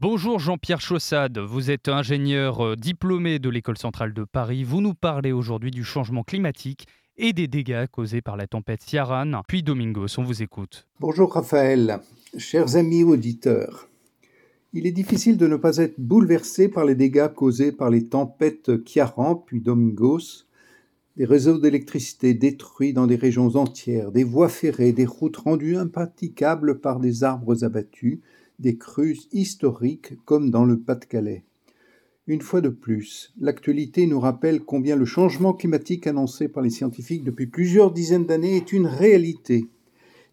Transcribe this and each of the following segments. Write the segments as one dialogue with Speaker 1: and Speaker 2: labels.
Speaker 1: Bonjour Jean-Pierre Chaussade, vous êtes ingénieur euh, diplômé de l'École centrale de Paris. Vous nous parlez aujourd'hui du changement climatique et des dégâts causés par la tempête Ciaran. Puis Domingos, on vous écoute.
Speaker 2: Bonjour Raphaël, chers amis auditeurs. Il est difficile de ne pas être bouleversé par les dégâts causés par les tempêtes Ciaran puis Domingos, des réseaux d'électricité détruits dans des régions entières, des voies ferrées, des routes rendues impraticables par des arbres abattus, des crues historiques comme dans le Pas-de-Calais. Une fois de plus, l'actualité nous rappelle combien le changement climatique annoncé par les scientifiques depuis plusieurs dizaines d'années est une réalité.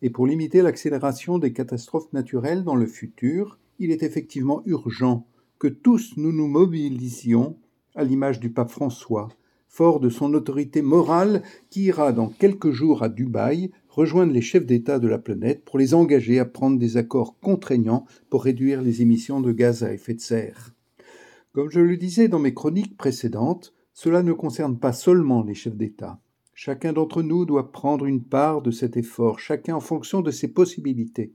Speaker 2: Et pour limiter l'accélération des catastrophes naturelles dans le futur, il est effectivement urgent que tous nous nous mobilisions, à l'image du pape François, fort de son autorité morale qui ira dans quelques jours à Dubaï rejoindre les chefs d'État de la planète pour les engager à prendre des accords contraignants pour réduire les émissions de gaz à effet de serre. Comme je le disais dans mes chroniques précédentes, cela ne concerne pas seulement les chefs d'État. Chacun d'entre nous doit prendre une part de cet effort, chacun en fonction de ses possibilités.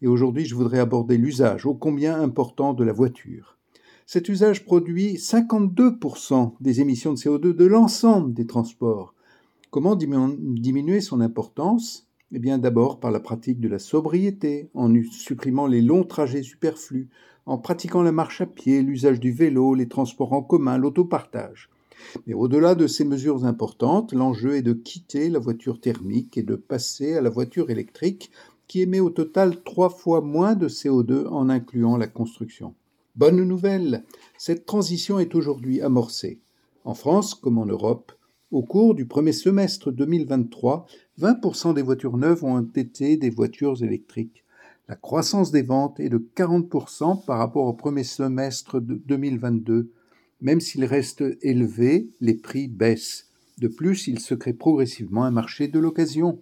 Speaker 2: Et aujourd'hui, je voudrais aborder l'usage ô combien important de la voiture. Cet usage produit 52% des émissions de CO2 de l'ensemble des transports. Comment diminuer son importance? Eh bien d'abord par la pratique de la sobriété, en supprimant les longs trajets superflus, en pratiquant la marche à pied, l'usage du vélo, les transports en commun, l'autopartage. Mais au-delà de ces mesures importantes, l'enjeu est de quitter la voiture thermique et de passer à la voiture électrique qui émet au total trois fois moins de CO2 en incluant la construction. Bonne nouvelle, cette transition est aujourd'hui amorcée. En France comme en Europe, au cours du premier semestre 2023, 20% des voitures neuves ont été des voitures électriques. La croissance des ventes est de 40% par rapport au premier semestre de 2022. Même s'il reste élevé, les prix baissent. De plus, il se crée progressivement un marché de l'occasion.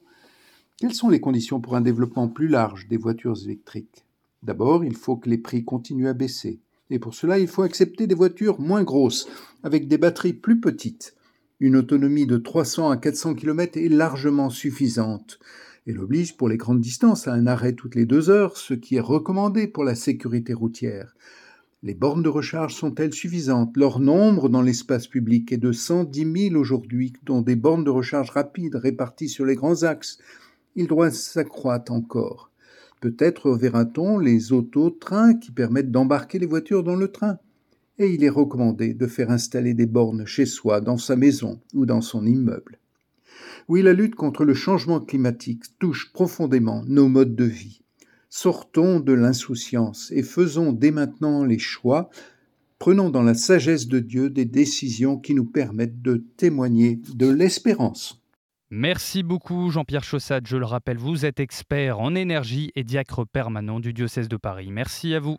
Speaker 2: Quelles sont les conditions pour un développement plus large des voitures électriques? D'abord, il faut que les prix continuent à baisser. Et pour cela, il faut accepter des voitures moins grosses, avec des batteries plus petites. Une autonomie de 300 à 400 km est largement suffisante. Elle oblige pour les grandes distances à un arrêt toutes les deux heures, ce qui est recommandé pour la sécurité routière. Les bornes de recharge sont-elles suffisantes? Leur nombre dans l'espace public est de 110 000 aujourd'hui, dont des bornes de recharge rapides réparties sur les grands axes. Il doit s'accroître encore. Peut-être verra-t-on les auto-trains qui permettent d'embarquer les voitures dans le train et il est recommandé de faire installer des bornes chez soi, dans sa maison ou dans son immeuble. Oui, la lutte contre le changement climatique touche profondément nos modes de vie. Sortons de l'insouciance et faisons dès maintenant les choix, prenons dans la sagesse de Dieu des décisions qui nous permettent de témoigner de l'espérance.
Speaker 1: Merci beaucoup Jean-Pierre Chaussade. Je le rappelle, vous êtes expert en énergie et diacre permanent du diocèse de Paris. Merci à vous.